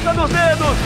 ponta dos dedos.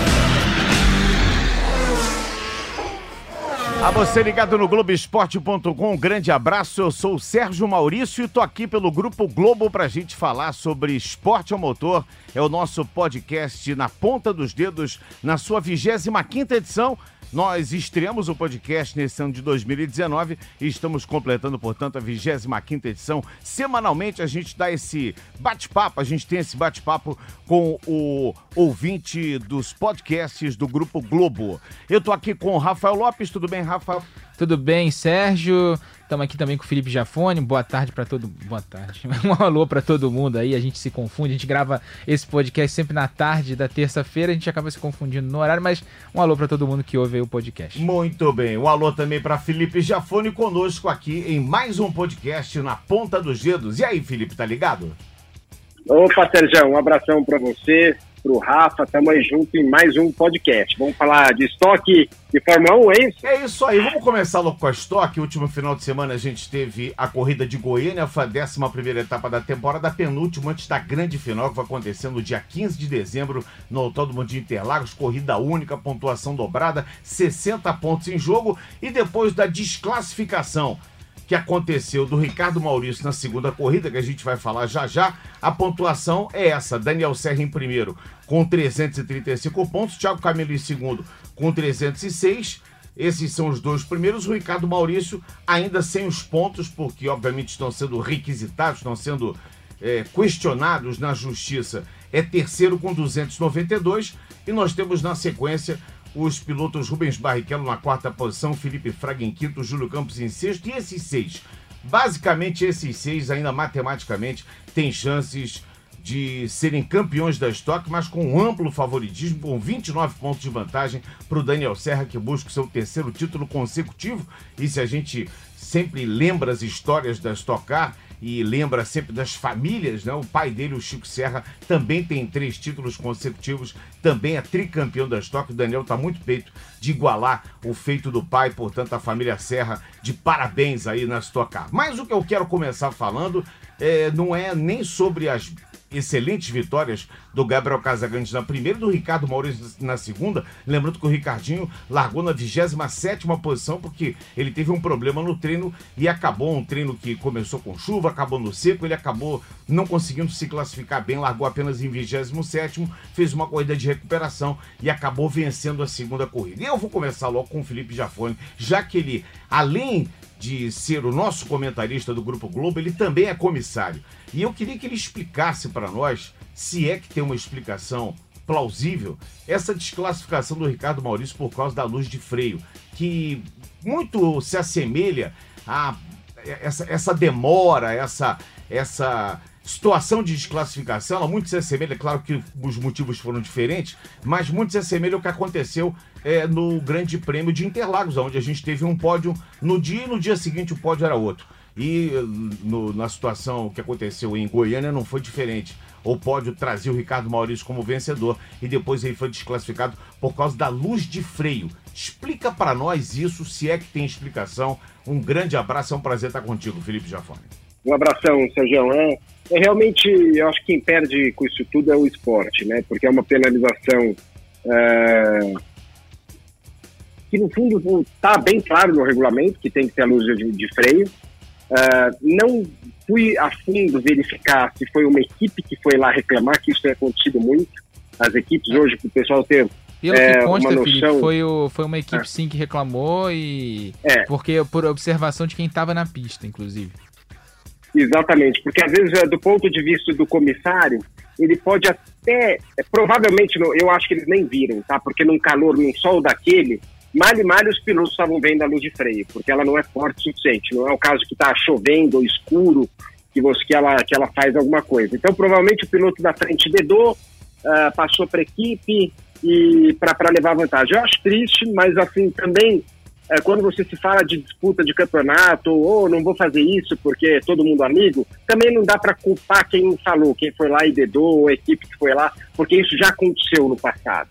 A você ligado no Globoesporte.com, um grande abraço. Eu sou o Sérgio Maurício e tô aqui pelo Grupo Globo pra gente falar sobre esporte ao motor. É o nosso podcast na ponta dos dedos, na sua 25 quinta edição. Nós estreamos o podcast nesse ano de 2019 e estamos completando, portanto, a 25 edição. Semanalmente a gente dá esse bate-papo, a gente tem esse bate-papo com o ouvinte dos podcasts do Grupo Globo. Eu tô aqui com o Rafael Lopes, tudo bem, Rafa? Tudo bem, Sérgio? Estamos aqui também com o Felipe Jafone. Boa tarde para todo Boa tarde. Um alô para todo mundo aí. A gente se confunde. A gente grava esse podcast sempre na tarde da terça-feira. A gente acaba se confundindo no horário, mas um alô para todo mundo que ouve aí o podcast. Muito bem. Um alô também para Felipe Jafone conosco aqui em mais um podcast na ponta dos dedos. E aí, Felipe, tá ligado? Opa, Sérgio, um abração para você, para o Rafa, estamos aí junto em mais um podcast. Vamos falar de estoque de Fórmula 1, é isso? É isso aí, vamos começar logo com a estoque. Último final de semana a gente teve a corrida de Goiânia, foi a 11 etapa da temporada, penúltima antes da grande final que vai acontecer no dia 15 de dezembro no Autódromo de Interlagos. Corrida única, pontuação dobrada, 60 pontos em jogo e depois da desclassificação que aconteceu do Ricardo Maurício na segunda corrida, que a gente vai falar já já, a pontuação é essa: Daniel Serra em primeiro com 335 pontos, Thiago Camilo em segundo com 306. Esses são os dois primeiros. O Ricardo Maurício ainda sem os pontos, porque obviamente estão sendo requisitados, estão sendo é, questionados na justiça. É terceiro com 292. E nós temos na sequência os pilotos Rubens Barrichello na quarta posição, Felipe Fraga em quinto, Júlio Campos em sexto, e esses seis, basicamente esses seis, ainda matematicamente, têm chances de serem campeões da estoque, mas com um amplo favoritismo, com 29 pontos de vantagem para o Daniel Serra, que busca o seu terceiro título consecutivo. E se a gente sempre lembra as histórias da Stock Car, e lembra sempre das famílias, né? O pai dele, o Chico Serra, também tem três títulos consecutivos, também é tricampeão da Stock. O Daniel está muito peito de igualar o feito do pai, portanto, a família Serra de parabéns aí na Stock Car. Mas o que eu quero começar falando é, não é nem sobre as excelentes vitórias do Gabriel Casagrande na primeira e do Ricardo Maurício na segunda. Lembrando que o Ricardinho largou na 27 posição porque ele teve um problema no treino e acabou um treino que começou com chuva, acabou no seco, ele acabou não conseguindo se classificar bem, largou apenas em 27, fez uma corrida de recuperação e acabou vencendo a segunda corrida. E eu vou começar logo com o Felipe Jafone, já que ele, além de ser o nosso comentarista do Grupo Globo, ele também é comissário. E eu queria que ele explicasse para nós, se é que tem uma explicação plausível, essa desclassificação do Ricardo Maurício por causa da luz de freio, que muito se assemelha a essa, essa demora, essa, essa situação de desclassificação, ela muito se assemelha, claro que os motivos foram diferentes, mas muito se assemelha ao que aconteceu é, no Grande Prêmio de Interlagos, onde a gente teve um pódio no dia e no dia seguinte o pódio era outro. E no, na situação que aconteceu em Goiânia não foi diferente. O pódio trazia o Ricardo Maurício como vencedor e depois ele foi desclassificado por causa da luz de freio. Explica para nós isso, se é que tem explicação. Um grande abraço, é um prazer estar contigo, Felipe Jafone. Um abração, Sérgio. É, é realmente, eu acho que quem perde com isso tudo é o esporte, né? Porque é uma penalização é, que, no fundo, está bem claro no regulamento que tem que ter a luz de, de freio. É, não fui a fundo verificar se foi uma equipe que foi lá reclamar, que isso tem acontecido muito. As equipes hoje, o pessoal ter pelo é, que consta, noção... Felipe, foi, o, foi uma equipe é. sim que reclamou e. É. Porque por observação de quem estava na pista, inclusive. Exatamente, porque às vezes, do ponto de vista do comissário, ele pode até, é, provavelmente, eu acho que eles nem viram, tá? Porque num calor, num sol daquele, mal e mal os pilotos estavam vendo a luz de freio, porque ela não é forte o suficiente. Não é o caso que está chovendo ou escuro, que, você, que, ela, que ela faz alguma coisa. Então, provavelmente, o piloto da frente dedou, uh, passou para a equipe e para levar vantagem. Eu acho triste, mas assim, também é, quando você se fala de disputa de campeonato, ou oh, não vou fazer isso porque é todo mundo amigo, também não dá para culpar quem falou, quem foi lá e dedou, ou a equipe que foi lá, porque isso já aconteceu no passado.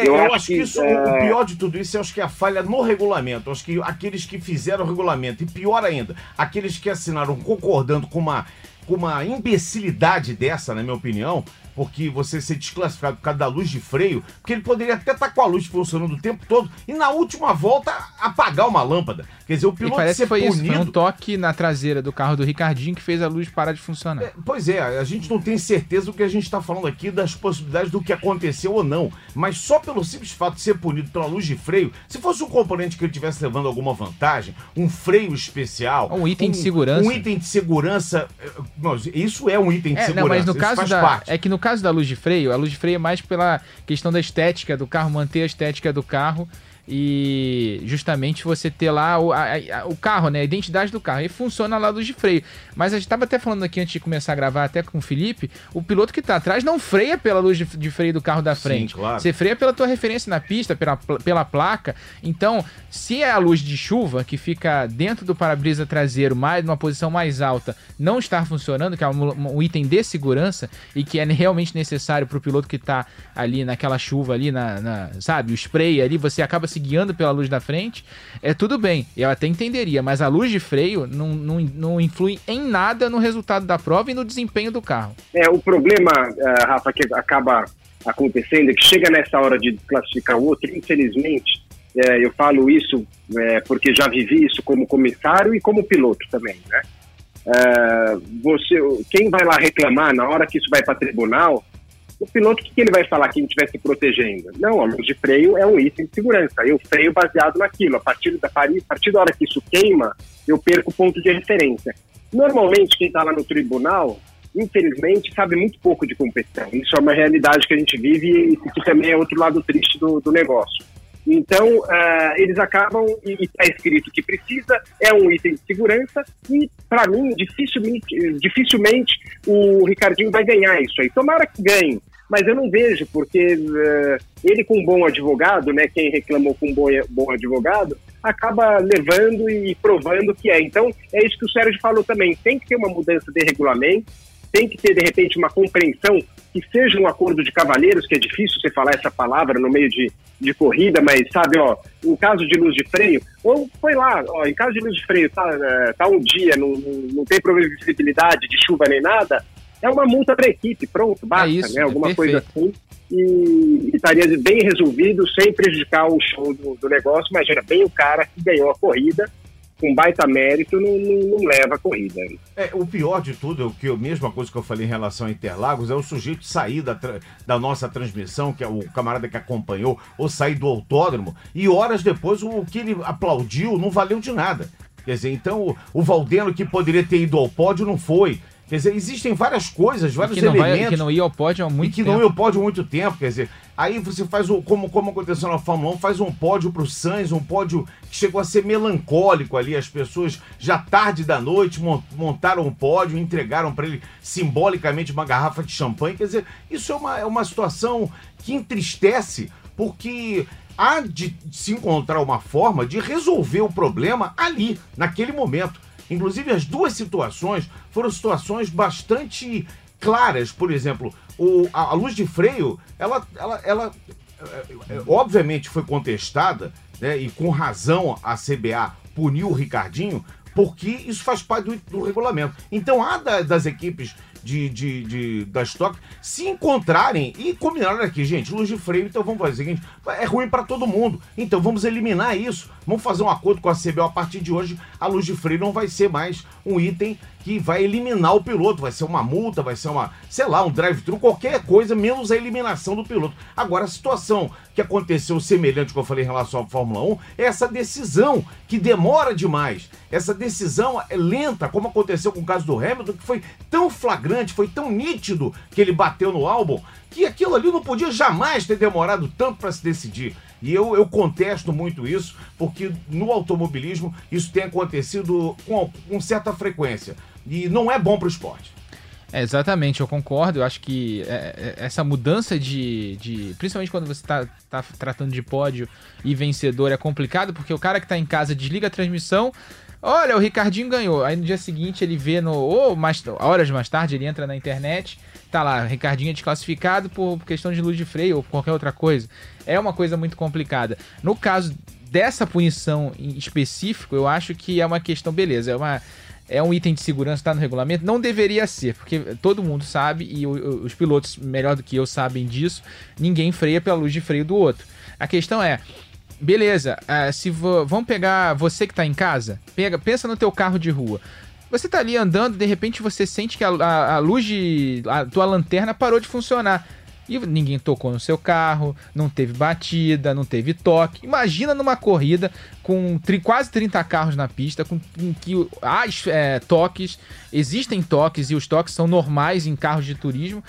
É, eu, eu, acho, acho que, isso, é... o pior de tudo isso, eu acho que é a falha no regulamento. Eu acho que aqueles que fizeram o regulamento, e pior ainda, aqueles que assinaram concordando com uma com uma imbecilidade dessa, na minha opinião, porque você ser desclassificado por causa da luz de freio, porque ele poderia até estar tá com a luz funcionando o tempo todo e na última volta apagar uma lâmpada. Quer dizer, o piloto e parece ser que foi punido... isso, foi um toque na traseira do carro do Ricardinho que fez a luz parar de funcionar. É, pois é, a gente não tem certeza do que a gente está falando aqui, das possibilidades do que aconteceu ou não, mas só pelo simples fato de ser punido pela luz de freio, se fosse um componente que ele estivesse levando alguma vantagem, um freio especial... Um item um, de segurança. Um item de segurança... É, isso é um item de é, segurança, não, mas no caso da, parte. É que no caso da luz de freio, a luz de freio é mais pela questão da estética do carro, manter a estética do carro e justamente você ter lá o, a, a, o carro, né? A identidade do carro. E funciona lá luz de freio. Mas a gente estava até falando aqui antes de começar a gravar, até com o Felipe, o piloto que está atrás não freia pela luz de, de, freio do carro da frente. Sim, claro. Você freia pela tua referência na pista, pela, pela placa. Então, se é a luz de chuva que fica dentro do para-brisa traseiro, mais numa posição mais alta, não estar funcionando, que é um, um item de segurança e que é realmente necessário para o piloto que está ali naquela chuva ali, na, na, sabe, o spray ali, você acaba se guiando pela luz da frente, é tudo bem, eu até entenderia, mas a luz de freio não, não, não influi em nada no resultado da prova e no desempenho do carro. É, o problema, uh, Rafa, que acaba acontecendo é que chega nessa hora de classificar o outro, infelizmente, é, eu falo isso é, porque já vivi isso como comissário e como piloto também, né? É, você, quem vai lá reclamar na hora que isso vai para tribunal o piloto, o que, que ele vai falar que estiver se protegendo? Não, a luz de freio é um item de segurança. Eu freio baseado naquilo. A partir da, a partir da hora que isso queima, eu perco o ponto de referência. Normalmente, quem está lá no tribunal, infelizmente, sabe muito pouco de competição. Isso é uma realidade que a gente vive e que também é outro lado triste do, do negócio. Então, uh, eles acabam, e está escrito que precisa, é um item de segurança, e para mim, dificilmente, dificilmente o Ricardinho vai ganhar isso aí. Tomara que ganhe, mas eu não vejo, porque uh, ele com um bom advogado, né, quem reclamou com um bom, bom advogado, acaba levando e provando que é. Então, é isso que o Sérgio falou também, tem que ter uma mudança de regulamento, tem que ter, de repente, uma compreensão que seja um acordo de cavalheiros, que é difícil você falar essa palavra no meio de, de corrida, mas sabe, ó, em caso de luz de freio, ou foi lá, ó, em caso de luz de freio, tá, é, tá um dia, não, não tem previsibilidade de chuva nem nada, é uma multa para a equipe, pronto, basta, é isso, né? Alguma é coisa assim. E, e, estaria bem resolvido, sem prejudicar o show do, do negócio. Imagina, bem o cara que ganhou a corrida, com baita mérito, não, não, não, leva a corrida. É, o pior de tudo, o que a mesma coisa que eu falei em relação a Interlagos, é o sujeito sair da, da nossa transmissão, que é o camarada que acompanhou, ou sair do autódromo, e horas depois o, o que ele aplaudiu não valeu de nada. Quer dizer, então o, o Valdeno que poderia ter ido ao pódio não foi. Quer dizer, existem várias coisas, vários que elementos. Vai, que não ia ao pódio há muito e que tempo. não ia ao pódio há muito tempo. Quer dizer, aí você faz o. Como, como aconteceu na Fórmula 1, faz um pódio pro Sainz, um pódio que chegou a ser melancólico ali. As pessoas, já tarde da noite, montaram um pódio, entregaram para ele simbolicamente uma garrafa de champanhe. Quer dizer, isso é uma, é uma situação que entristece, porque há de se encontrar uma forma de resolver o problema ali, naquele momento. Inclusive, as duas situações foram situações bastante claras. Por exemplo, o, a, a luz de freio, ela, ela, ela é, é, obviamente foi contestada, né, e com razão a CBA puniu o Ricardinho, porque isso faz parte do, do regulamento. Então, há da, das equipes de, de, de, da Stock se encontrarem e combinarem aqui, gente, luz de freio, então vamos fazer o seguinte, é ruim para todo mundo, então vamos eliminar isso, vamos fazer um acordo com a CBO a partir de hoje, a luz de freio não vai ser mais um item que vai eliminar o piloto, vai ser uma multa, vai ser uma, sei lá, um drive-thru, qualquer coisa, menos a eliminação do piloto. Agora, a situação que aconteceu semelhante que eu falei em relação à Fórmula 1 é essa decisão que demora demais. Essa decisão é lenta, como aconteceu com o caso do Hamilton, que foi tão flagrante, foi tão nítido que ele bateu no álbum, que aquilo ali não podia jamais ter demorado tanto para se decidir. E eu, eu contesto muito isso, porque no automobilismo isso tem acontecido com, com certa frequência. E não é bom para o esporte. É, exatamente, eu concordo. Eu acho que é, é, essa mudança de, de. Principalmente quando você está tá tratando de pódio e vencedor, é complicado, porque o cara que está em casa desliga a transmissão. Olha, o Ricardinho ganhou. Aí no dia seguinte ele vê no. Ou mais, horas mais tarde ele entra na internet. Tá lá, Ricardinho é desclassificado por questão de luz de freio ou qualquer outra coisa. É uma coisa muito complicada. No caso dessa punição em específico, eu acho que é uma questão, beleza, é uma é um item de segurança, está no regulamento? Não deveria ser, porque todo mundo sabe, e os pilotos, melhor do que eu, sabem disso, ninguém freia pela luz de freio do outro. A questão é, beleza, uh, se vamos pegar você que está em casa, pega, pensa no teu carro de rua. Você tá ali andando, de repente você sente que a, a, a luz de. a tua lanterna parou de funcionar. E ninguém tocou no seu carro, não teve batida, não teve toque. Imagina numa corrida com quase 30 carros na pista, com, com que há é, toques, existem toques e os toques são normais em carros de turismo.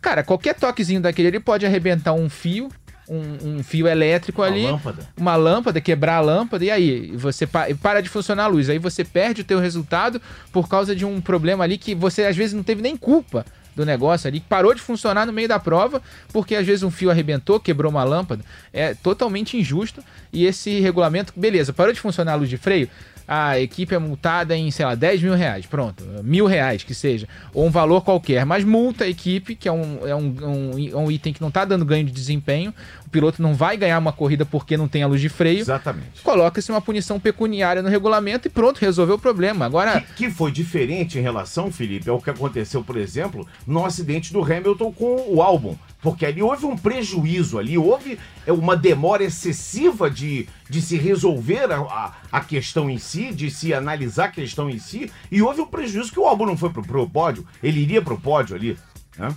Cara, qualquer toquezinho daquele ele pode arrebentar um fio, um, um, fio elétrico uma ali, lâmpada. uma lâmpada, quebrar a lâmpada, e aí você pa para de funcionar a luz. Aí você perde o teu resultado por causa de um problema ali que você às vezes não teve nem culpa do negócio ali, que parou de funcionar no meio da prova, porque às vezes um fio arrebentou, quebrou uma lâmpada. É totalmente injusto. E esse regulamento, beleza, parou de funcionar a luz de freio, a equipe é multada em, sei lá, 10 mil reais, pronto, mil reais que seja, ou um valor qualquer, mas multa a equipe, que é um, é um, um, um item que não está dando ganho de desempenho, o piloto não vai ganhar uma corrida porque não tem a luz de freio. Exatamente. Coloca-se uma punição pecuniária no regulamento e pronto, resolveu o problema. Agora. Que, que, foi diferente em relação, Felipe, ao que aconteceu, por exemplo, no acidente do Hamilton com o álbum. Porque ali houve um prejuízo, ali houve é, uma demora excessiva de, de se resolver a, a, questão em si, de se analisar a questão em si, e houve um prejuízo que o álbum não foi pro, pro pódio, ele iria pro pódio ali. Né?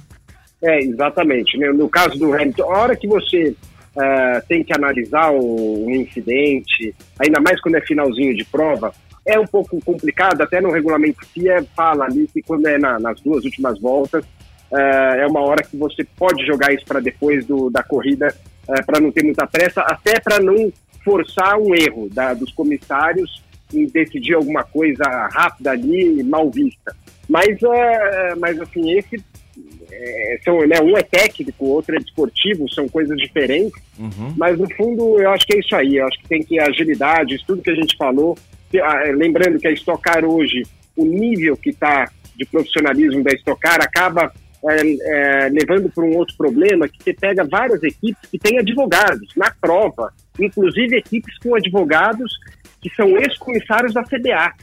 É, exatamente. Né? No caso do Hamilton, a hora que você uh, tem que analisar o, um incidente, ainda mais quando é finalzinho de prova, é um pouco complicado, até no regulamento FIA fala ali que quando é na, nas duas últimas voltas, uh, é uma hora que você pode jogar isso para depois do, da corrida, uh, para não ter muita pressa, até para não forçar um erro da, dos comissários em decidir alguma coisa rápida ali, mal vista. Mas, uh, mas assim, esse é, são, né, um é técnico, outro é desportivo, são coisas diferentes, uhum. mas no fundo eu acho que é isso aí, eu acho que tem que agilidade, isso tudo que a gente falou, ah, é, lembrando que a Estocar hoje, o nível que está de profissionalismo da Estocar acaba é, é, levando para um outro problema, que você pega várias equipes que têm advogados na prova, inclusive equipes com advogados que são ex-comissários da CBA.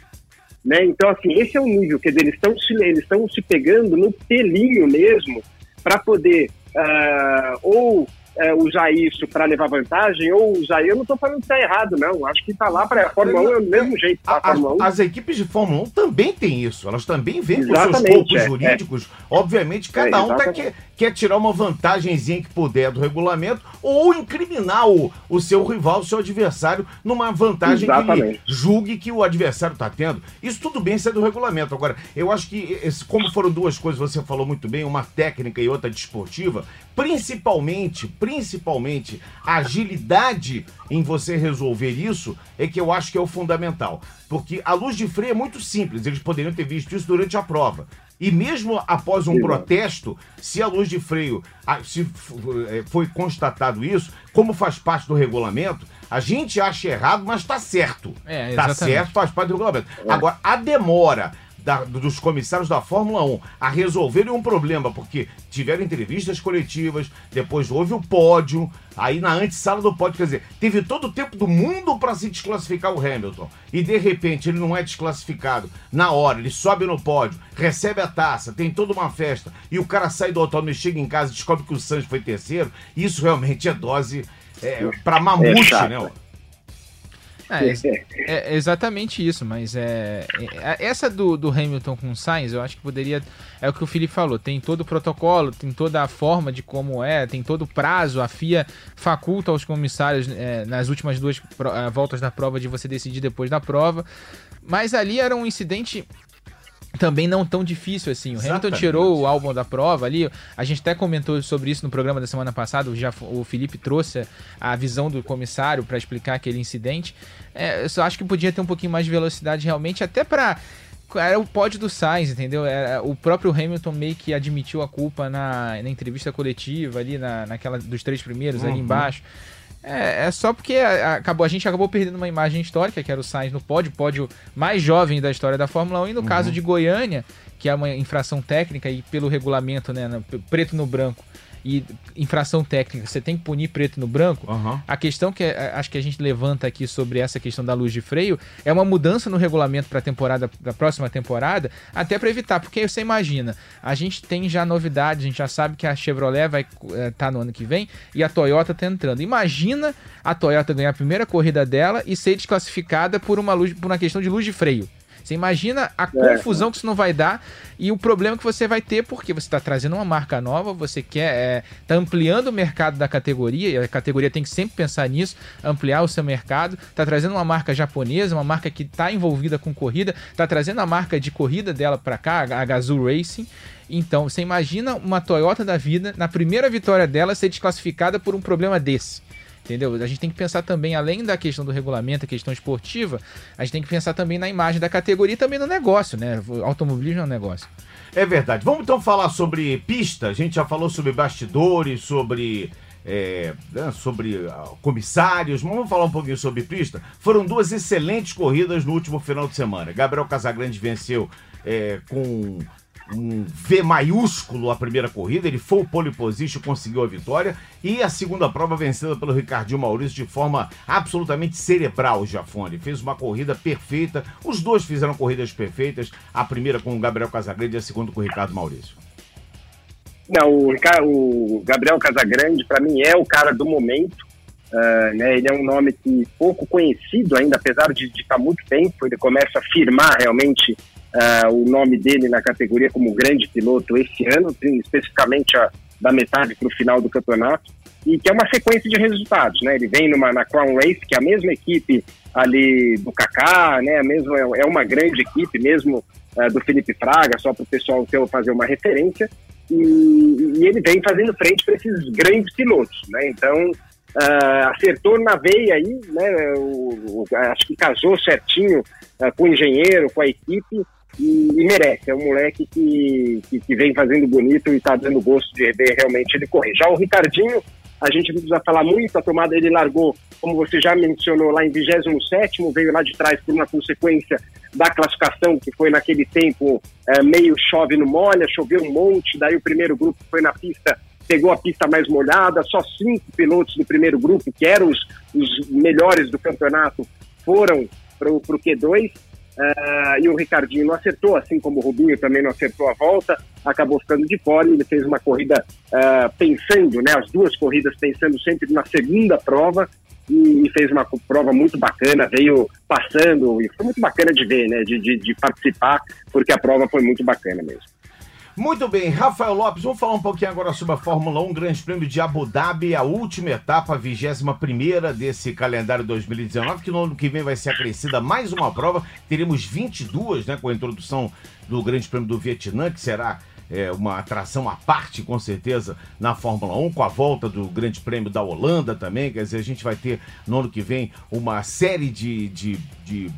Né? Então, assim, esse é o nível, quer dizer, eles estão se, eles se pegando no pelinho mesmo para poder uh, ou é, usar isso para levar vantagem ou usar. Eu não estou falando que está errado, não. Acho que está lá para a Fórmula 1 é do mesmo jeito. Tá? A, Fórmula 1. As equipes de Fórmula 1 também têm isso. Elas também vêm com seus corpos é, jurídicos. É. Obviamente, cada é, um tá, quer, tirar uma vantagemzinha que puder do regulamento ou incriminar o, o seu rival, o seu adversário, numa vantagem exatamente. que ele julgue que o adversário está tendo. Isso tudo bem, isso é do regulamento. Agora, eu acho que, esse, como foram duas coisas, você falou muito bem, uma técnica e outra desportiva, principalmente, principalmente, a agilidade em você resolver isso é que eu acho que é o fundamental. Porque a luz de freio é muito simples, eles poderiam ter visto isso durante a prova. E mesmo após um protesto, se a luz de freio, se é, foi constatado isso, como faz parte do regulamento, a gente acha errado, mas está certo. É, tá certo, faz parte do regulamento. É. Agora, a demora da, dos comissários da Fórmula 1 a resolverem um problema, porque tiveram entrevistas coletivas, depois houve o pódio, aí na antessala do pódio, quer dizer, teve todo o tempo do mundo para se desclassificar o Hamilton. E de repente ele não é desclassificado na hora, ele sobe no pódio, recebe a taça, tem toda uma festa, e o cara sai do autódromo e chega em casa e descobre que o Sainz foi terceiro. Isso realmente é dose é, para mamute, é né? É, é, é, exatamente isso, mas é, é, essa do, do, Hamilton com o Sainz, eu acho que poderia. É o que o Felipe falou: tem todo o protocolo, tem toda a forma de como é, tem todo o prazo. A FIA faculta aos comissários é, nas últimas duas é, voltas da prova de você decidir depois da prova. Mas ali era um incidente também não tão difícil assim. O Exatamente. Hamilton tirou o álbum da prova ali. A gente até comentou sobre isso no programa da semana passada. Já, o Felipe trouxe a visão do comissário para explicar aquele incidente. É, eu só acho que podia ter um pouquinho mais de velocidade realmente, até para era o pódio do Sainz, entendeu? Era, o próprio Hamilton meio que admitiu a culpa na, na entrevista coletiva ali, na, naquela dos três primeiros uhum. ali embaixo. É, é só porque a, acabou, a gente acabou perdendo uma imagem histórica, que era o Sainz no pódio, pódio mais jovem da história da Fórmula 1, e no uhum. caso de Goiânia, que é uma infração técnica e pelo regulamento, né, no, preto no branco, e infração técnica, você tem que punir preto no branco. Uhum. A questão que é, acho que a gente levanta aqui sobre essa questão da luz de freio é uma mudança no regulamento para a temporada, da próxima temporada, até para evitar, porque você imagina, a gente tem já novidades, a gente já sabe que a Chevrolet vai estar é, tá no ano que vem e a Toyota está entrando. Imagina a Toyota ganhar a primeira corrida dela e ser desclassificada por uma luz, por uma questão de luz de freio. Você imagina a é. confusão que isso não vai dar e o problema que você vai ter, porque você está trazendo uma marca nova, você quer é, tá ampliando o mercado da categoria, e a categoria tem que sempre pensar nisso, ampliar o seu mercado, está trazendo uma marca japonesa, uma marca que está envolvida com corrida, está trazendo a marca de corrida dela para cá, a Gazoo Racing. Então, você imagina uma Toyota da vida, na primeira vitória dela, ser desclassificada por um problema desse. Entendeu? A gente tem que pensar também, além da questão do regulamento, a questão esportiva, a gente tem que pensar também na imagem da categoria e também no negócio, né? O automobilismo é um negócio. É verdade. Vamos então falar sobre pista. A gente já falou sobre bastidores, sobre. É, né, sobre uh, comissários, vamos falar um pouquinho sobre pista. Foram duas excelentes corridas no último final de semana. Gabriel Casagrande venceu é, com um V maiúsculo a primeira corrida, ele foi o pole position, conseguiu a vitória, e a segunda prova vencida pelo Ricardinho Maurício de forma absolutamente cerebral, Jafone. Fez uma corrida perfeita, os dois fizeram corridas perfeitas, a primeira com o Gabriel Casagrande e a segunda com o Ricardo Maurício. Não, o, o Gabriel Casagrande, para mim, é o cara do momento. Uh, né, ele é um nome que pouco conhecido ainda, apesar de estar tá muito tempo. Ele começa a firmar realmente uh, o nome dele na categoria como grande piloto esse ano, especificamente a, da metade para o final do campeonato, e que é uma sequência de resultados. Né? Ele vem numa, na Crown Race, que é a mesma equipe ali do Kaká, né? mesmo, é, é uma grande equipe, mesmo uh, do Felipe Fraga, só para o pessoal ter, fazer uma referência, e, e ele vem fazendo frente para esses grandes pilotos. Né? Então, Uh, acertou na veia aí, né? O, o, acho que casou certinho uh, com o engenheiro, com a equipe, e, e, merece. É um moleque que, que, que vem fazendo bonito e está dando gosto de ver realmente ele correr. Já o Ricardinho, a gente não precisa falar muito, a tomada ele largou, como você já mencionou, lá em 27, veio lá de trás por uma consequência da classificação, que foi naquele tempo é, meio chove no molha, choveu um monte, daí o primeiro grupo foi na pista, pegou a pista mais molhada, só cinco pilotos do primeiro grupo, que eram os, os melhores do campeonato, foram para o Q2, Uh, e o Ricardinho não acertou, assim como o Rubinho também não acertou a volta, acabou ficando de fora. Ele fez uma corrida uh, pensando, né, as duas corridas pensando sempre na segunda prova e, e, fez uma prova muito bacana, veio passando e foi muito bacana de ver, né, de, de, de participar, porque a prova foi muito bacana mesmo. Muito bem, Rafael Lopes, vamos falar um pouquinho agora sobre a Fórmula 1, Grande Prêmio de Abu Dhabi, a última etapa, a 21 desse calendário 2019, que no ano que vem vai ser acrescida mais uma prova. Teremos 22, né, com a introdução do Grande Prêmio do Vietnã, que será é, uma atração à parte, com certeza, na Fórmula 1, com a volta do Grande Prêmio da Holanda também. Quer dizer, a gente vai ter no ano que vem uma série de, de, de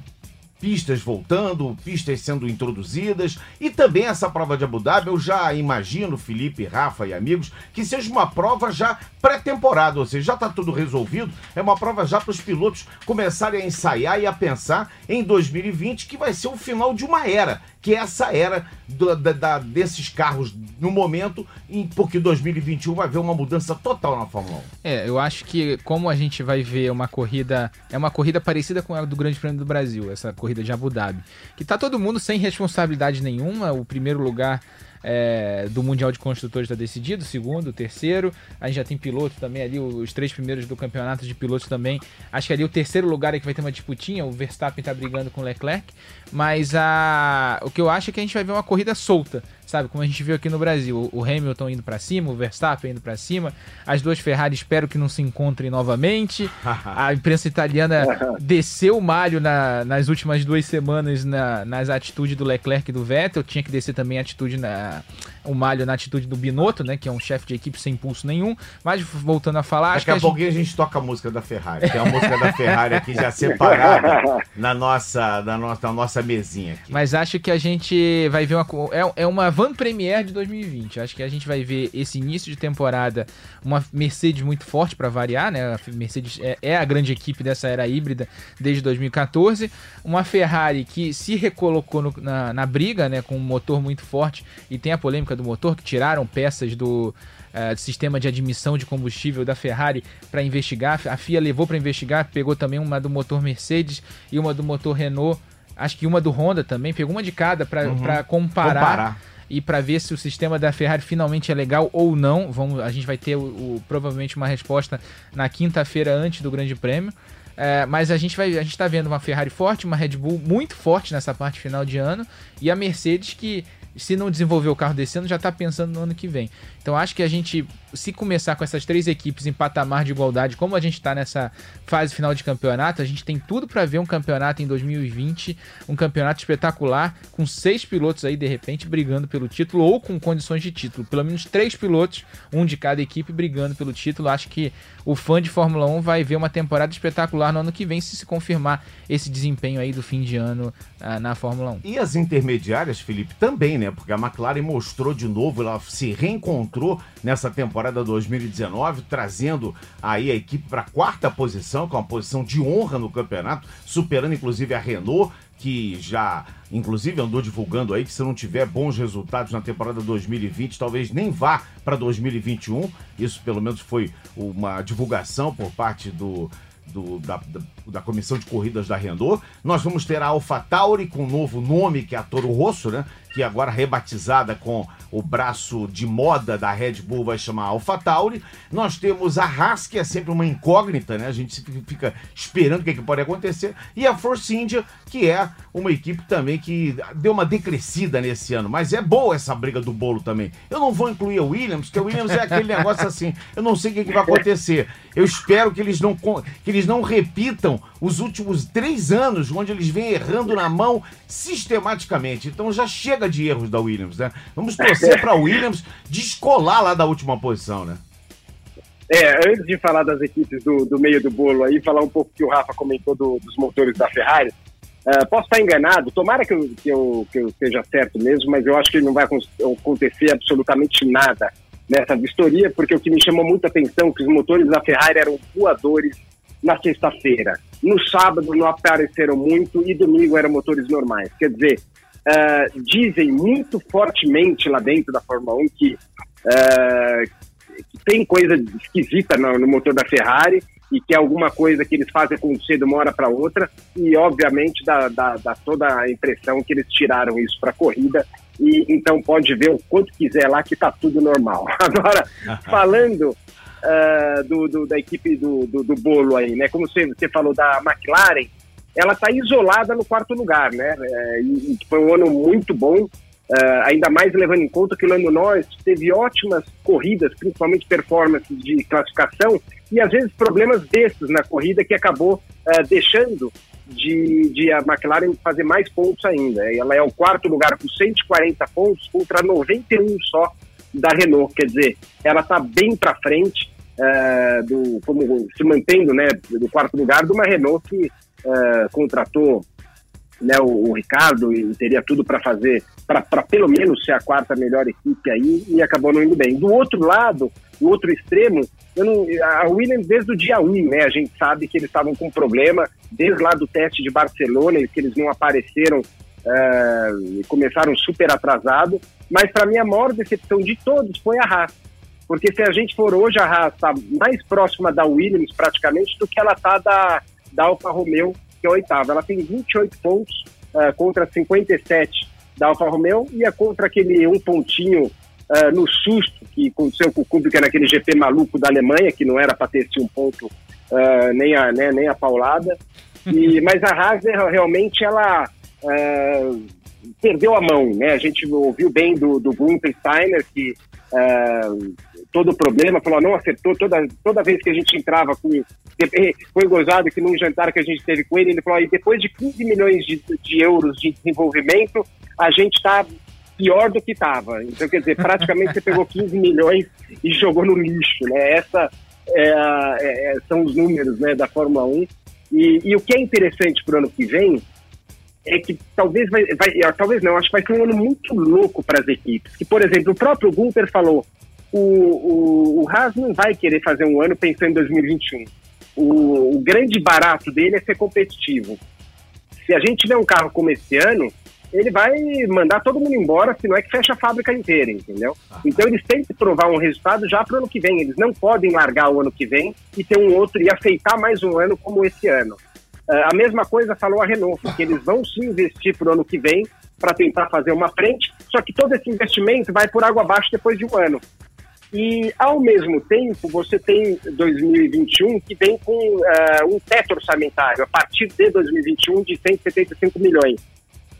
pistas voltando, pistas sendo introduzidas. E também essa prova de Abu Dhabi, eu já imagino, Felipe, Rafa e amigos, que seja uma prova já pré-temporada, ou seja, já está tudo resolvido, é uma prova já para os pilotos começarem a ensaiar e a pensar em 2020 que vai ser o final de uma era, que essa era do, da, da, desses carros no momento, em, porque 2021 vai ver uma mudança total na Fórmula 1. É, eu acho que como a gente vai ver uma corrida, é uma corrida parecida com a do Grande Prêmio do Brasil, essa corrida de Abu Dhabi, que tá todo mundo sem responsabilidade nenhuma, o primeiro lugar é, do Mundial de Construtores está decidido, segundo, terceiro. A gente já tem piloto também ali, os três primeiros do campeonato de pilotos também. Acho que ali o terceiro lugar é que vai ter uma disputinha, o Verstappen está brigando com o Leclerc. Mas a, o que eu acho é que a gente vai ver uma corrida solta sabe? Como a gente viu aqui no Brasil, o Hamilton indo para cima, o Verstappen indo para cima, as duas Ferrari espero que não se encontrem novamente. a imprensa italiana desceu o malho na, nas últimas duas semanas na, nas atitudes do Leclerc e do Vettel, tinha que descer também a atitude na o malho na atitude do Binotto, né? Que é um chefe de equipe sem impulso nenhum. Mas voltando a falar. Daqui a, a pouquinho gente... a gente toca a música da Ferrari, que é a música da Ferrari aqui já separada na nossa, na nossa, na nossa mesinha aqui. Mas acho que a gente vai ver uma. É, é uma van premiere de 2020. Acho que a gente vai ver esse início de temporada uma Mercedes muito forte para variar, né? A Mercedes é, é a grande equipe dessa era híbrida desde 2014. Uma Ferrari que se recolocou no, na, na briga, né? Com um motor muito forte e tem a polêmica do motor, que tiraram peças do uh, sistema de admissão de combustível da Ferrari para investigar. A FIA levou para investigar, pegou também uma do motor Mercedes e uma do motor Renault. Acho que uma do Honda também, pegou uma de cada para uhum. comparar. comparar e para ver se o sistema da Ferrari finalmente é legal ou não. Vamos, a gente vai ter o, o provavelmente uma resposta na quinta-feira antes do Grande Prêmio. É, mas a gente vai, a gente está vendo uma Ferrari forte, uma Red Bull muito forte nessa parte final de ano e a Mercedes que se não desenvolver o carro desse ano, já está pensando no ano que vem. Então acho que a gente, se começar com essas três equipes em patamar de igualdade, como a gente está nessa fase final de campeonato, a gente tem tudo para ver um campeonato em 2020, um campeonato espetacular, com seis pilotos aí de repente brigando pelo título ou com condições de título. Pelo menos três pilotos, um de cada equipe brigando pelo título. Acho que o fã de Fórmula 1 vai ver uma temporada espetacular no ano que vem se se confirmar esse desempenho aí do fim de ano uh, na Fórmula 1. E as intermediárias, Felipe, também, né? Porque a McLaren mostrou de novo, ela se reencontrou nessa temporada 2019, trazendo aí a equipe para a quarta posição, com é uma posição de honra no campeonato, superando inclusive a Renault que já, inclusive, andou divulgando aí que se não tiver bons resultados na temporada 2020, talvez nem vá para 2021. Isso, pelo menos, foi uma divulgação por parte do, do, da, da, da, comissão de corridas da Renault. Nós vamos ter a AlphaTauri com um novo nome, que é a Toro Rosso, né? Que agora rebatizada com o braço de moda da Red Bull vai chamar AlphaTauri. Nós temos a Haas, que é sempre uma incógnita, né? A gente fica esperando o que, é que pode acontecer. E a Force India, que é uma equipe também que deu uma decrescida nesse ano. Mas é boa essa briga do bolo também. Eu não vou incluir a Williams, porque a Williams é aquele negócio assim. Eu não sei o que, é que vai acontecer. Eu espero que eles não, que eles não repitam os últimos três anos, onde eles vêm errando na mão sistematicamente. Então já chega de erros da Williams, né? Vamos torcer para a Williams descolar lá da última posição, né? É, antes de falar das equipes do, do meio do bolo aí, falar um pouco que o Rafa comentou do, dos motores da Ferrari. Uh, posso estar enganado, tomara que eu, que, eu, que eu esteja certo mesmo, mas eu acho que não vai acontecer absolutamente nada nessa vistoria, porque o que me chamou muita atenção é que os motores da Ferrari eram voadores na sexta-feira. No sábado não apareceram muito e domingo eram motores normais. Quer dizer, uh, dizem muito fortemente lá dentro da Fórmula 1 que, uh, que tem coisa esquisita no, no, motor da Ferrari e que é alguma coisa que eles fazem acontecer de uma hora para outra e, obviamente, dá, dá, dá, toda a impressão que eles tiraram isso para a corrida e então pode ver o quanto quiser lá que está tudo normal. Agora, falando uh, do, do, da equipe do, do, do, bolo aí, né? Como você, você falou da McLaren, ela está isolada no quarto lugar, né? É, e, foi um ano muito bom, uh, ainda mais levando em conta que o Lando Norris teve ótimas corridas, principalmente performance de classificação, e às vezes problemas desses na corrida que acabou uh, deixando de, de, a McLaren fazer mais pontos ainda. Ela é o quarto lugar com 140 pontos contra 91 só da Renault. Quer dizer, ela está bem para frente, uh, do, como se mantendo né, do quarto lugar de uma Renault que uh, contratou né, o, o, Ricardo e teria tudo para fazer, para pelo menos ser a quarta melhor equipe aí e acabou não indo bem. Do outro lado, do outro extremo, não, a Williams desde o dia 1, né, a gente sabe que eles estavam com problema, desde lá do teste de Barcelona, que eles não apareceram uh, começaram super atrasado, mas para mim a maior decepção de todos foi a Haas. Porque se a gente for hoje, a Haas está mais próxima da Williams praticamente do que ela está da, da Alfa Romeo, que é a oitava. Ela tem 28 pontos uh, contra 57 da Alfa Romeo e é contra aquele um pontinho uh, no susto que aconteceu com o Kubica naquele GP maluco da Alemanha, que não era para ter esse um ponto uh, nem, a, né, nem a paulada. E, mas a Haas realmente ela uh, perdeu a mão, né? A gente ouviu bem do, do Gunther Steiner que uh, todo o problema, falou, não acertou toda, toda vez que a gente entrava com. Foi gozado que num jantar que a gente teve com ele, ele falou: e depois de 15 milhões de, de euros de desenvolvimento, a gente está pior do que estava. Então, quer dizer, praticamente você pegou 15 milhões e jogou no lixo, né? Essa é, é, são os números né, da Fórmula 1. E, e o que é interessante para o ano que vem é que talvez vai, vai, é, talvez não, acho que vai ser um ano muito louco para as equipes. Que, por exemplo, o próprio Gunter falou, o, o, o Haas não vai querer fazer um ano pensando em 2021. O, o grande barato dele é ser competitivo. Se a gente tiver um carro como esse ano, ele vai mandar todo mundo embora, se não é que fecha a fábrica inteira, entendeu? Ah. Então eles têm que provar um resultado já para o ano que vem. Eles não podem largar o ano que vem e ter um outro e aceitar mais um ano como esse ano. Uh, a mesma coisa falou a Renault, porque eles vão se investir para o ano que vem para tentar fazer uma frente, só que todo esse investimento vai por água abaixo depois de um ano. E, ao mesmo tempo, você tem 2021 que vem com uh, um teto orçamentário, a partir de 2021, de 175 milhões.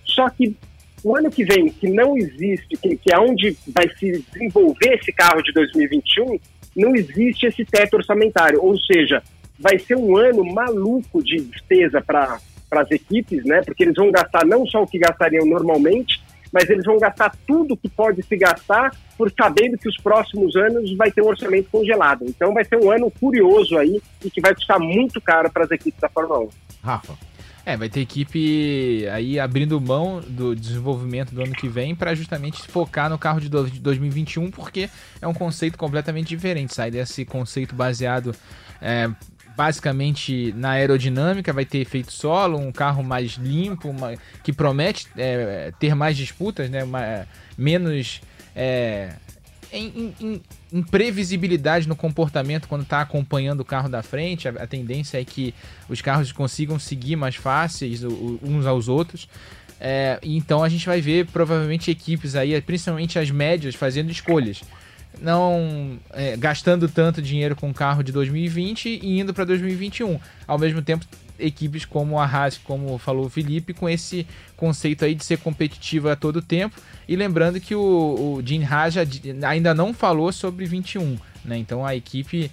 Só que o ano que vem, que não existe, que, que é onde vai se desenvolver esse carro de 2021, não existe esse teto orçamentário. Ou seja, vai ser um ano maluco de despesa para as equipes, né? Porque eles vão gastar não só o que gastariam normalmente, mas eles vão gastar tudo que pode se gastar por sabendo que os próximos anos vai ter um orçamento congelado. Então vai ser um ano curioso aí e que vai custar muito caro para as equipes da Fórmula 1. Rafa. É, vai ter equipe aí abrindo mão do desenvolvimento do ano que vem para justamente focar no carro de 2021, porque é um conceito completamente diferente. Sai desse conceito baseado é, basicamente na aerodinâmica, vai ter efeito solo, um carro mais limpo, uma, que promete é, ter mais disputas, né, uma, menos é, em, em, em, previsibilidade no comportamento quando está acompanhando o carro da frente. A, a, tendência é que os carros consigam seguir mais fáceis uns aos outros. É, então a gente vai ver provavelmente equipes aí, principalmente as médias, fazendo escolhas não é, gastando tanto dinheiro com o carro de 2020 e indo para 2021. Ao mesmo tempo, equipes como a Haas, como falou o Felipe, com esse conceito aí de ser competitiva a todo tempo. E lembrando que o, o Haas ainda não falou sobre 21, né? Então a equipe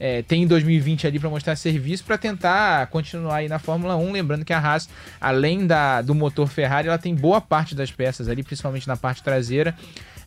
é, tem 2020 ali para mostrar serviço para tentar continuar aí na Fórmula 1. Lembrando que a Haas, além da, do motor Ferrari, ela tem boa parte das peças ali, principalmente na parte traseira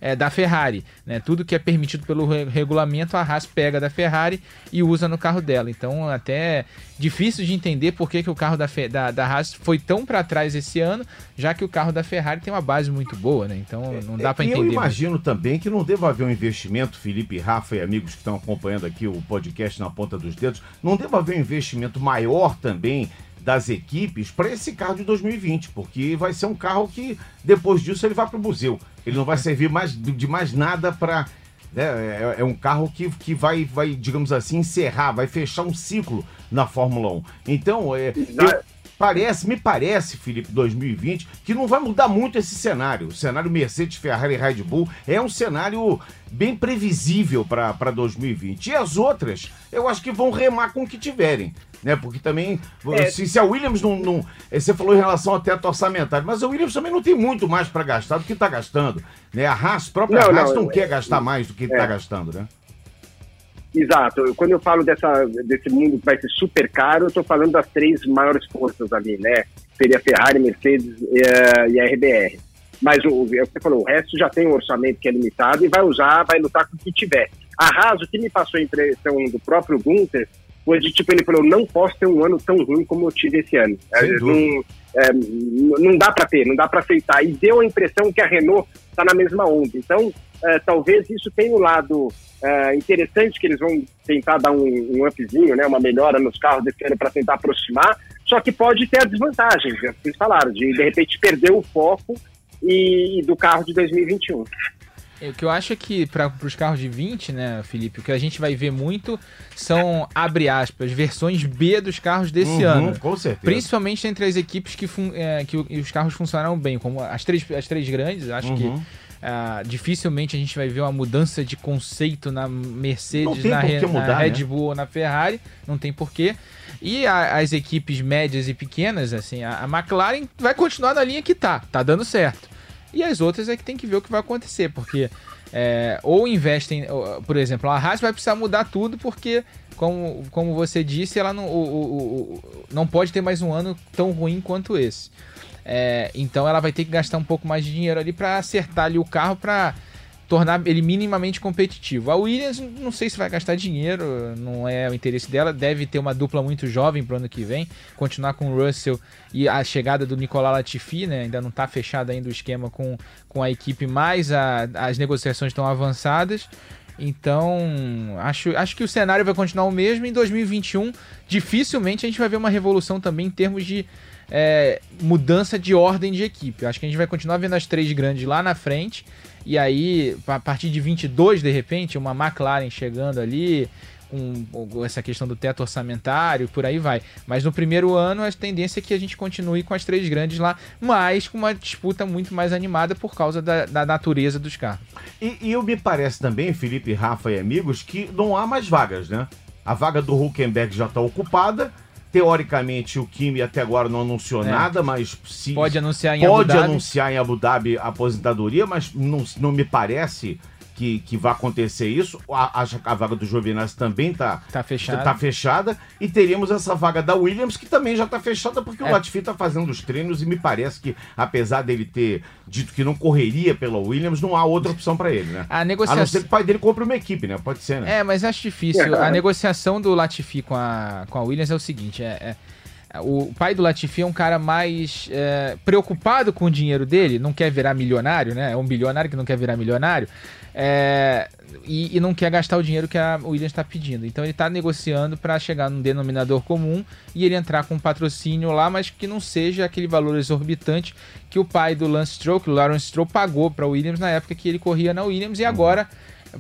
é, da Ferrari. Né? Tudo que é permitido pelo regulamento, a Haas pega da Ferrari e usa no carro dela. Então, até difícil de entender por que, que o carro da, da, da Haas foi tão para trás esse ano, já que o carro da Ferrari tem uma base muito boa, né? Então, não dá para entender. Eu imagino muito. também que não deva haver um investimento, Felipe, Rafa e amigos que estão acompanhando aqui o podcast na ponta dos dedos, não deva haver um investimento maior também das equipes para esse carro de 2020, porque vai ser um carro que depois disso ele vai para o museu. Ele não vai servir mais de mais nada para né, é, é, um carro que, que vai, vai, digamos assim, encerrar, vai fechar um ciclo na Fórmula 1. Então, é, eu, parece, me parece, Felipe, 2020, que não vai mudar muito esse cenário. O cenário Mercedes, Ferrari e Red Bull é um cenário bem previsível para 2020. E as outras, eu acho que vão remar com o que tiverem né? Porque também, é. se, se, a Williams não, não, eh, Você falou em relação ao teto orçamentário, mas a Williams também não tem muito mais para gastar do que está gastando. Né? A Haas, a própria não, Haas não, não é, quer gastar mais do que está é. gastando, né? Exato. Quando eu falo dessa, desse mundo que vai ser super caro, eu estou falando das três maiores forças ali, né? Seria Ferrari, Mercedes e a, e a RBR. Mas o, é você falou, o resto já tem um orçamento que é limitado e vai usar, vai lutar com o que tiver. A Haas, o que me passou a impressão do próprio Gunther foi de tipo, ele falou, não posso ter um ano tão ruim como eu tive esse ano. É, não, é, não dá para ter, não dá para aceitar. E deu a impressão que a Renault está na mesma onda. Então, é, talvez isso tenha um lado é, interessante que eles vão tentar dar um, um upzinho, né, uma melhora nos carros desse ano para tentar aproximar, só que pode ter a desvantagem, já vocês falaram, de de repente perder o foco e, do carro de 2021. O que eu acho é que para os carros de 20, né, Felipe, o que a gente vai ver muito são, abre aspas, versões B dos carros desse uhum, ano. Com certeza. Principalmente entre as equipes que, é, que os carros funcionaram bem, como as três, as três grandes, acho uhum. que. Uh, dificilmente a gente vai ver uma mudança de conceito na Mercedes, na, Re mudar, na, Red né? Bull ou na Ferrari, não tem porquê. E a, as equipes médias e pequenas, assim, a, a McLaren vai continuar na linha que tá, tá dando certo. E as outras é que tem que ver o que vai acontecer, porque é, ou investem, por exemplo, a Haas vai precisar mudar tudo porque, como, como você disse, ela não, o, o, o, não pode ter mais um ano tão ruim quanto esse. É, então ela vai ter que gastar um pouco mais de dinheiro ali para acertar ali o carro para tornar ele minimamente competitivo. A Williams, não sei se vai gastar dinheiro, não é o interesse dela, deve ter uma dupla muito jovem para o ano que vem, continuar com o Russell e a chegada do Nicolas Latifi, né? Ainda não está fechado ainda o esquema com, com a equipe, mas a, as negociações estão avançadas. Então, acho, acho que o cenário vai continuar o mesmo. Em 2021, dificilmente a gente vai ver uma revolução também em termos de é, mudança de ordem de equipe. Eu acho que a gente vai continuar vendo as três grandes lá na frente. E aí, a partir de 22, de repente, uma McLaren chegando ali, com essa questão do teto orçamentário, por aí vai. Mas no primeiro ano, a tendência é que a gente continue com as três grandes lá, mas com uma disputa muito mais animada por causa da, da natureza dos carros. E, e eu me parece também, Felipe, Rafa e amigos, que não há mais vagas, né? A vaga do Huckenberg já está ocupada. Teoricamente, o Kimi até agora não anunciou é. nada, mas se pode anunciar em pode Abu Dhabi. anunciar em Abu Dhabi a aposentadoria, mas não, não me parece que, que vai acontecer isso. A, a, a vaga do Giovinazzi também está tá fechada. tá fechada. E teríamos essa vaga da Williams, que também já está fechada, porque é. o Latifi está fazendo os treinos e me parece que, apesar dele ter dito que não correria pela Williams, não há outra opção para ele, né? A negociação... A não ser que o pai dele compre uma equipe, né? Pode ser, né? É, mas acho difícil. A negociação do Latifi com a, com a Williams é o seguinte, é... é o pai do Latifi é um cara mais é, preocupado com o dinheiro dele, não quer virar milionário, né? É um bilionário que não quer virar milionário. É, e, e, não quer gastar o dinheiro que a Williams está pedindo. Então ele está negociando para chegar num denominador comum e ele entrar com um patrocínio lá, mas que não seja aquele valor exorbitante que o pai do Lance Stroll, que o Lawrence Stroll, pagou para a Williams na época que ele corria na Williams e agora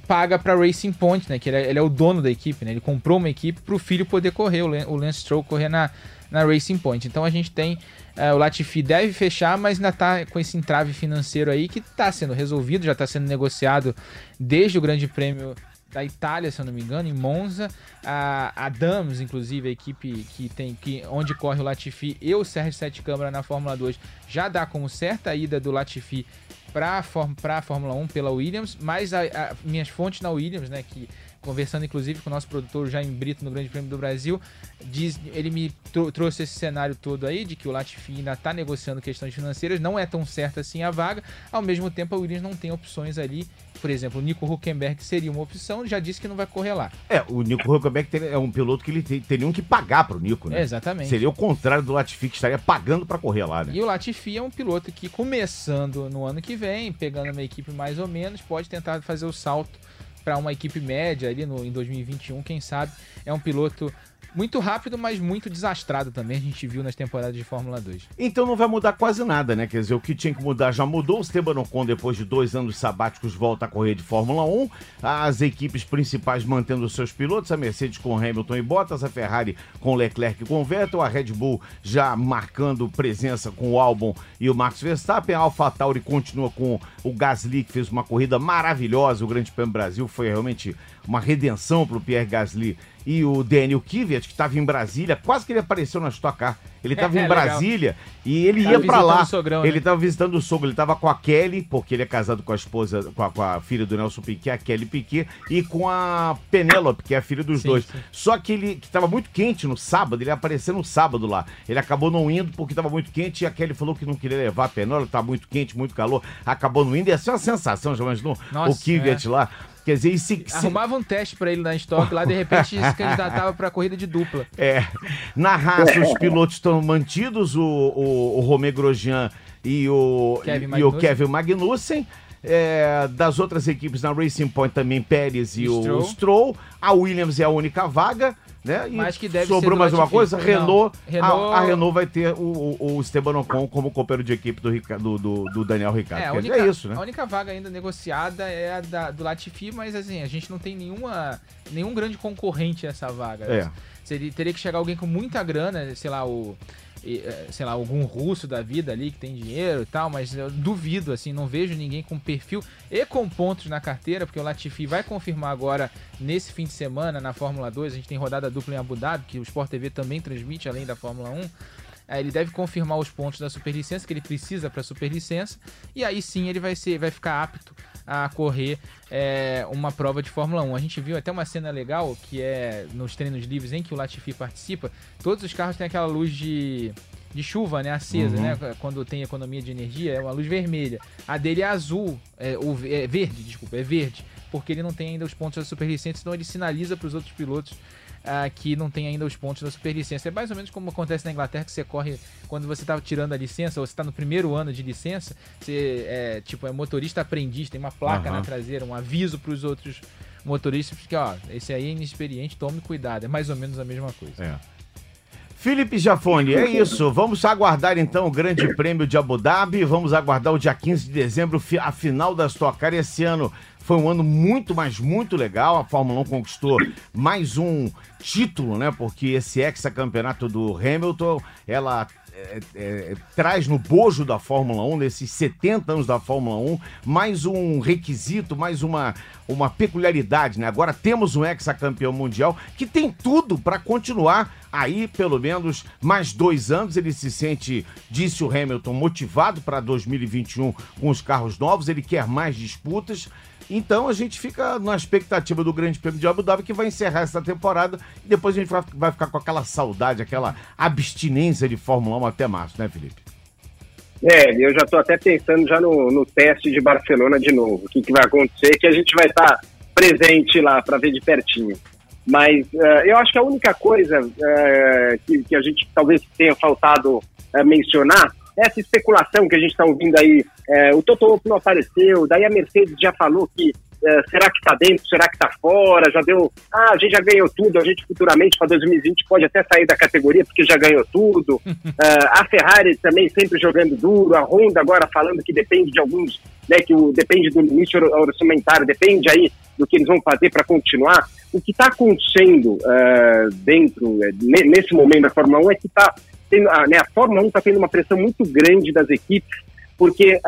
paga para Racing Point, né? Que ele é, ele é, o dono da equipe, né? Ele comprou uma equipe para o filho poder correr, o Lance Stroll correr na, na Racing Point. Então a gente tem é, o Latifi deve fechar, mas ainda está com esse entrave financeiro aí que está sendo resolvido, já está sendo negociado desde o Grande Prêmio da Itália, se eu não me engano, em Monza. A, a Dams, inclusive, a equipe que tem que onde corre o Latifi e o Sérgio Sete Câmara na Fórmula 2, já dá como certa a ida do Latifi para a Fórmula 1 pela Williams, mas a, a, minhas fontes na Williams, né, que conversando inclusive com o nosso produtor Jaime Brito no Grande Prêmio do Brasil, diz, ele me trouxe esse cenário todo aí de que o Latifi ainda está negociando questões financeiras, não é tão certa assim a vaga, ao mesmo tempo a Williams não tem opções ali, por exemplo, o Nico Huckenberg seria uma opção, já disse que não vai correr lá. É, o Nico Huckenberg é um piloto que ele teriam que pagar para o Nico, né? É, exatamente. Seria o contrário do Latifi, que estaria pagando para correr lá, né? E o Latifi é um piloto que começando no ano que vem, pegando uma equipe mais ou menos, pode tentar fazer o salto para uma equipe média ali no, em 2021, quem sabe. É um piloto muito rápido, mas muito desastrado também, a gente viu nas temporadas de Fórmula 2. Então não vai mudar quase nada, né? Quer dizer, o que tinha que mudar já mudou. O Esteban Ocon, depois de dois anos sabáticos, volta a correr de Fórmula 1. As equipes principais mantendo seus pilotos, a Mercedes com Hamilton e Bottas, a Ferrari com Leclerc e com Vettel, a Red Bull já marcando presença com o Albon e o Max Verstappen, a AlphaTauri continua com o Gasly, que fez uma corrida maravilhosa, o Grande Prêmio Brasil foi realmente uma redenção para o Pierre Gasly e o Daniel Kvyat, que estava em Brasília, quase que ele apareceu na Stock Car. Ele estava é, em é, Brasília legal. e ele ia para lá. Sogrão, ele estava né? visitando o sogro, ele estava com a Kelly, porque ele é casado com a esposa, com a, com a filha do Nelson Piquet, a Kelly Piquet, e com a Penélope, que é a filha dos sim, dois. Sim. Só que ele que estava muito quente no sábado, ele apareceu no sábado lá. Ele acabou não indo porque estava muito quente e a Kelly falou que não queria levar a Penélope, estava muito quente, muito calor, acabou não indo. E essa é uma sensação, já imaginou? Nossa, o Kvyat é. lá. Quer dizer, se, se... Arrumava um teste para ele na estoque, lá de repente se candidatava para corrida de dupla. É. Na raça, os pilotos estão mantidos, o, o, o Romé Grosjean e o, Kevin e o Kevin Magnussen. É, das outras equipes na Racing Point também Pérez e Stroll. o Stroll. A Williams é a única vaga. Né? E Mas que deve sobrou mais uma coisa? Renault, Renault... A, a, Renault vai ter o, o, o Esteban Ocon como companheiro de equipe do, do, do, do Daniel Ricciardo. É, única, é isso, né? A única vaga ainda negociada é a da, do Latifi, mas assim, a gente não tem nenhuma, nenhum grande concorrente nessa vaga. É. Seria, teria que chegar alguém com muita grana, sei lá, o sei lá, algum russo da vida ali que tem dinheiro e tal, mas eu duvido, assim, não vejo ninguém com perfil e com pontos na carteira, porque o Latifi vai confirmar agora nesse fim de semana na Fórmula 2, a gente tem rodada dupla em Abu Dhabi, que o Sport TV também transmite além da Fórmula 1. Ele deve confirmar os pontos da superlicença que ele precisa para a superlicença e aí sim ele vai ser, vai ficar apto a correr é, uma prova de Fórmula 1. A gente viu até uma cena legal que é nos treinos livres em que o Latifi participa. Todos os carros têm aquela luz de, de chuva, né, acesa, uhum. né? Quando tem economia de energia, é uma luz vermelha. A dele é azul, é, o, é verde, desculpa, é verde, porque ele não tem ainda os pontos da superlicença, então ele sinaliza para os outros pilotos uh, que não tem ainda os pontos da superlicença. É mais ou menos como acontece na Inglaterra, que você corre quando você está tirando a licença, ou você está no primeiro ano de licença, você é tipo é motorista aprendiz, tem uma placa uhum. na traseira, um aviso para os outros motoristas, que ó, esse aí é inexperiente, tome cuidado. É mais ou menos a mesma coisa. É. Felipe Jafone, é isso. Vamos aguardar então o Grande Prêmio de Abu Dhabi. Vamos aguardar o dia 15 de dezembro, a final da Stock Car. Esse ano foi um ano muito, mas muito legal. A Fórmula 1 conquistou mais um título, né? Porque esse ex-campeonato do Hamilton, ela é, é, traz no bojo da Fórmula 1, nesses 70 anos da Fórmula 1, mais um requisito, mais uma, uma peculiaridade, né? Agora temos um ex-campeão mundial que tem tudo para continuar aí pelo menos mais dois anos. Ele se sente, disse o Hamilton, motivado para 2021 com os carros novos, ele quer mais disputas. Então a gente fica na expectativa do Grande Prêmio de Abu Dhabi que vai encerrar essa temporada e depois a gente vai, ficar com aquela saudade, aquela abstinência de Fórmula 1 até março, né, Felipe? É, eu já estou até pensando já no, no, teste de Barcelona de novo. O que, que vai acontecer, que a gente vai estar tá presente lá para ver de pertinho. Mas uh, eu acho que a única coisa uh, que, que, a gente talvez tenha faltado uh, mencionar essa especulação que a gente está ouvindo aí, é, o Toto Wolff não apareceu, daí a Mercedes já falou que é, será que está dentro, será que está fora, já deu, ah, a gente já ganhou tudo, a gente futuramente para 2020 pode até sair da categoria porque já ganhou tudo, é, a Ferrari também sempre jogando duro, a Honda agora falando que depende de alguns, né, que o, depende do limite orçamentário, depende aí do que eles vão fazer para continuar. O que está acontecendo uh, dentro, nesse momento da Fórmula 1 é que está tendo, a, né, a Fórmula 1 está tendo uma pressão muito grande das equipes, porque uh,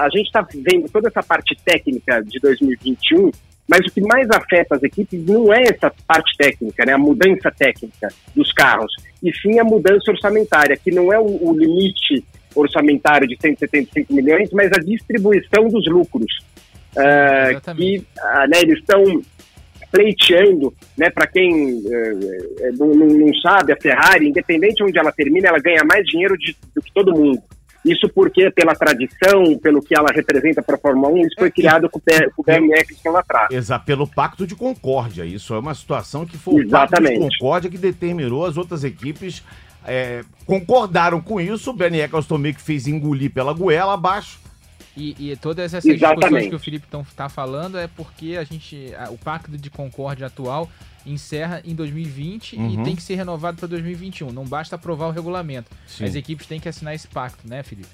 a gente está vendo toda essa parte técnica de 2021, mas o que mais afeta as equipes não é essa parte técnica, né, a mudança técnica dos carros, e sim a mudança orçamentária, que não é o, o limite orçamentário de 175 milhões, mas a distribuição dos lucros. Uh, que uh, né, eles estão pleiteando, né, para quem uh, não, não, sabe, a Ferrari, independente onde ela termina, ela ganha mais dinheiro de, do que todo mundo. Isso porque, pela tradição, pelo que ela representa para a Fórmula 1, isso foi é, criado com, com o BME que lá atrás. Exato, pelo Pacto de Concórdia. Isso é uma situação que foi Exatamente. o Pacto de Concórdia que determinou as outras equipes é, concordaram com isso. O BNE Eccleston fez engolir pela goela abaixo e, e todas essas Exatamente. discussões que o Felipe está falando é porque a gente, a, o Pacto de Concórdia atual encerra em 2020 uhum. e tem que ser renovado para 2021. Não basta aprovar o regulamento. Sim. As equipes têm que assinar esse pacto, né, Felipe?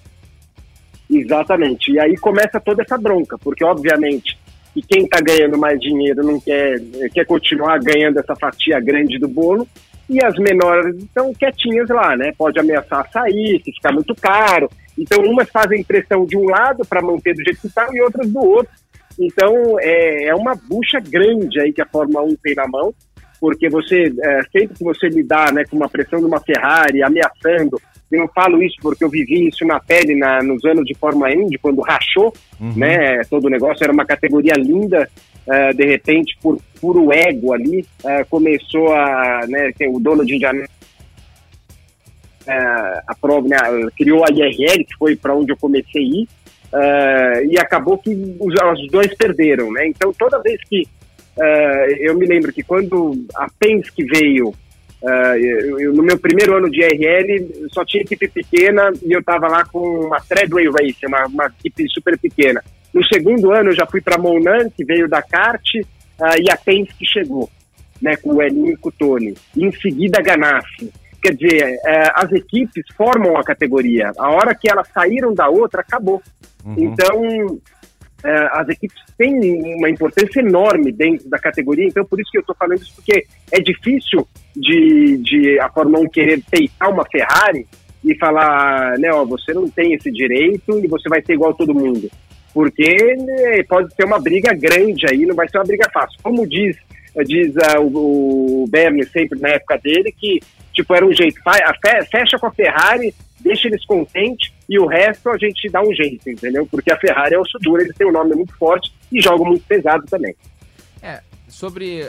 Exatamente. E aí começa toda essa bronca, porque obviamente que quem está ganhando mais dinheiro não quer, quer continuar ganhando essa fatia grande do bolo, e as menores estão quietinhas lá, né? Pode ameaçar sair, se ficar muito caro. Então, umas fazem pressão de um lado para manter do jeito que está e outras do outro. Então, é, é uma bucha grande aí que a Fórmula 1 tem na mão, porque você, é, sempre que você lidar né, com uma pressão de uma Ferrari, ameaçando, eu não falo isso porque eu vivi isso na pele na, nos anos de Fórmula Indy, quando rachou, uhum. né, todo o negócio, era uma categoria linda, uh, de repente, por puro ego ali, uh, começou a, né, o dono de Indiana uh, a prova, né, criou a IRL, que foi para onde eu comecei a ir, e acabou que os, os, dois perderam, né, então toda vez que, eu me lembro que quando a Penske veio, eu, eu, no meu primeiro ano de IRL, só tinha equipe pequena e eu estava lá com uma Treadway Race, uma, uma equipe super pequena. No segundo ano eu já fui para Monan, que veio da kart, uh, e a Penske chegou, né, com o Elinho e com o Tony. E em seguida a Ganassi. Quer dizer, uh, as equipes formam a categoria. A hora que elas saíram da outra, acabou. Uhum. Então, uh, as equipes têm uma importância enorme dentro da categoria. Então, por isso que eu estou falando isso, porque é difícil de, de a Fórmula 1 querer peitar uma Ferrari e falar, né, ó, você não tem esse direito e você vai ser igual a todo mundo porque né, pode ser uma briga grande aí, não vai ser uma briga fácil. Como diz, diz uh, o, Bernie sempre na época dele, que tipo era um jeito, fecha com a Ferrari, deixa eles contentes e o resto a gente dá um jeito, entendeu? Porque a Ferrari é o duro, eles têm um nome muito forte e jogam muito pesado também. É, sobre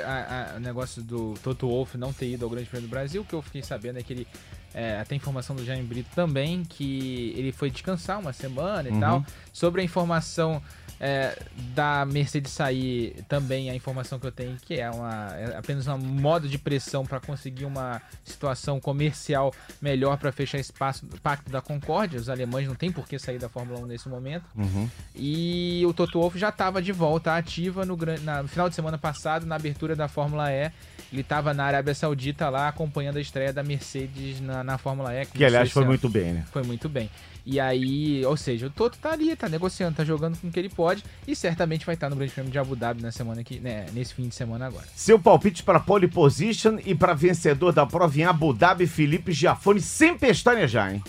o negócio do Toto Wolff não ter ido ao Grande Prêmio do Brasil, o que eu fiquei sabendo é que ele é, até informação do Jaime Brito também, que ele foi descansar uma semana e uhum. tal. Sobre a informação é, da Mercedes sair também a informação que eu tenho que é, uma, é apenas um modo de pressão para conseguir uma situação comercial melhor para fechar espaço do Pacto da Concórdia. Os alemães não têm por que sair da Fórmula 1 nesse momento. Uhum. E o Toto Wolff já estava de volta ativa no, na, no final de semana passado, na abertura da Fórmula E. Ele estava na Arábia Saudita lá acompanhando a estreia da Mercedes na, na Fórmula E. Que, que aliás foi muito bem, né? Foi muito bem. E aí, ou seja, o Toto tá ali, tá negociando, tá jogando com o que ele pode e certamente vai estar no Grande Prêmio de Abu Dhabi na semana que, né, nesse fim de semana agora. Seu palpite para pole position e para vencedor da prova em Abu Dhabi, Felipe Giafone, sem pestanejar, hein?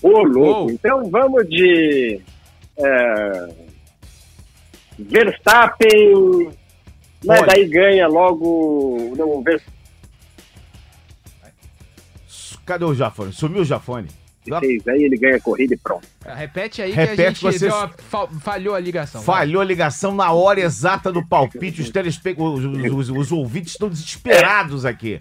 Ô, louco. Oh. Então vamos de é, Verstappen, mas né, daí ganha logo não, Verstappen. Cadê o Jafone? Sumiu o Jafone? Fez, aí ele ganha a corrida e pronto. Ah, repete aí Repete que a gente você... uma, falhou a ligação. Falhou vai. a ligação na hora exata do palpite. Os, telespe... os, os, os, os ouvintes estão desesperados aqui.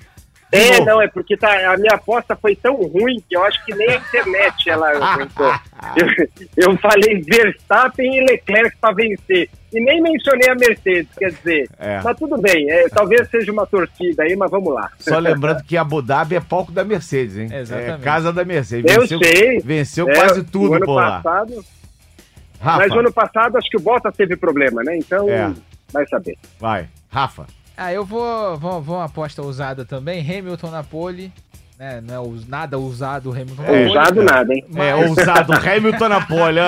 É, não, é porque tá, a minha aposta foi tão ruim que eu acho que nem a internet ela aguentou. eu, eu falei Verstappen e Leclerc para vencer. E nem mencionei a Mercedes, quer dizer. É. Mas tudo bem, é, talvez seja uma torcida aí, mas vamos lá. Só lembrando que Abu Dhabi é palco da Mercedes, hein? Exatamente. É casa da Mercedes. Venceu, eu sei. Venceu é, quase tudo por lá. Passado, Rafa. Mas o ano passado acho que o Bottas teve problema, né? Então, é. vai saber. Vai. Rafa. Ah, eu vou, vou, vou uma aposta ousada também. Hamilton na pole. É, não é nada ousado o Hamilton. É, ousado nada, hein? É, ousado Hamilton na pole.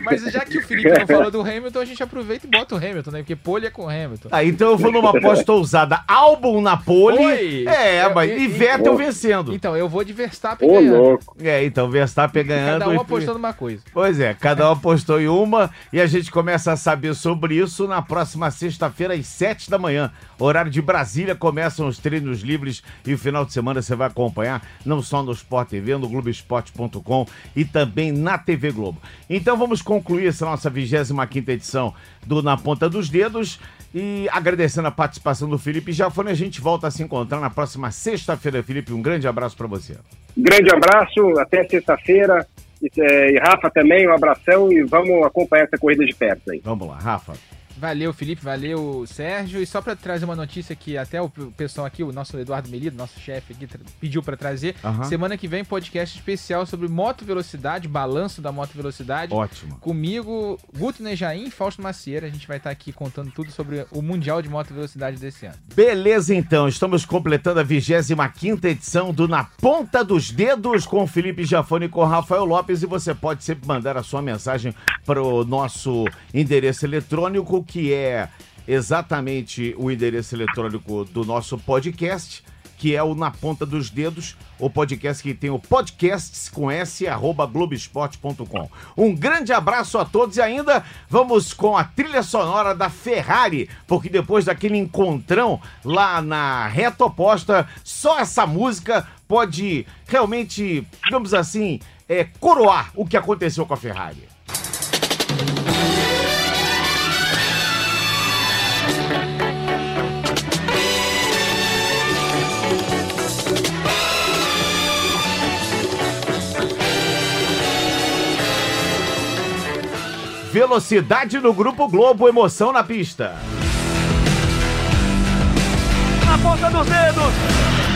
Mas já que o Felipe não falou do Hamilton, a gente aproveita e bota o Hamilton, né? Porque pole é com o Hamilton. Ah, então eu vou numa aposta ousada. Álbum na pole. Oi. É, eu, mas e Vettel oh. vencendo. Então, eu vou de Verstappen oh, ganhando. Louco. É, então Verstappen ganhando. Cada um apostando uma coisa. Pois é, cada um apostou em uma e a gente começa a saber sobre isso na próxima sexta-feira às sete da manhã. Horário de Brasília, começam os treinos livres e o final de semana você vai acompanhar não só no Sport TV, no Globoesporte.com e também na TV Globo. Então vamos concluir essa nossa 25 edição do Na Ponta dos Dedos e agradecendo a participação do Felipe Jafone, a gente volta a se encontrar na próxima sexta-feira, Felipe. Um grande abraço para você. Grande abraço, até sexta-feira. E, é, e Rafa também, um abração e vamos acompanhar essa corrida de perto aí. Vamos lá, Rafa. Valeu, Felipe, valeu, Sérgio. E só para trazer uma notícia que até o pessoal aqui, o nosso Eduardo Melido, nosso chefe aqui, pediu para trazer. Uhum. Semana que vem, podcast especial sobre moto velocidade, balanço da moto velocidade. Ótimo. Comigo, Guto Nejaim e Fausto Macieira. A gente vai estar tá aqui contando tudo sobre o Mundial de Moto Velocidade desse ano. Beleza, então. Estamos completando a 25 edição do Na Ponta dos Dedos com Felipe Jafone e com Rafael Lopes. E você pode sempre mandar a sua mensagem para o nosso endereço eletrônico que é exatamente o endereço eletrônico do nosso podcast, que é o Na Ponta dos Dedos, o podcast que tem o podcasts com S, arroba globesport.com. Um grande abraço a todos e ainda vamos com a trilha sonora da Ferrari, porque depois daquele encontrão lá na reta oposta, só essa música pode realmente, digamos assim, é, coroar o que aconteceu com a Ferrari. Velocidade no Grupo Globo, emoção na pista. Na ponta dos dedos.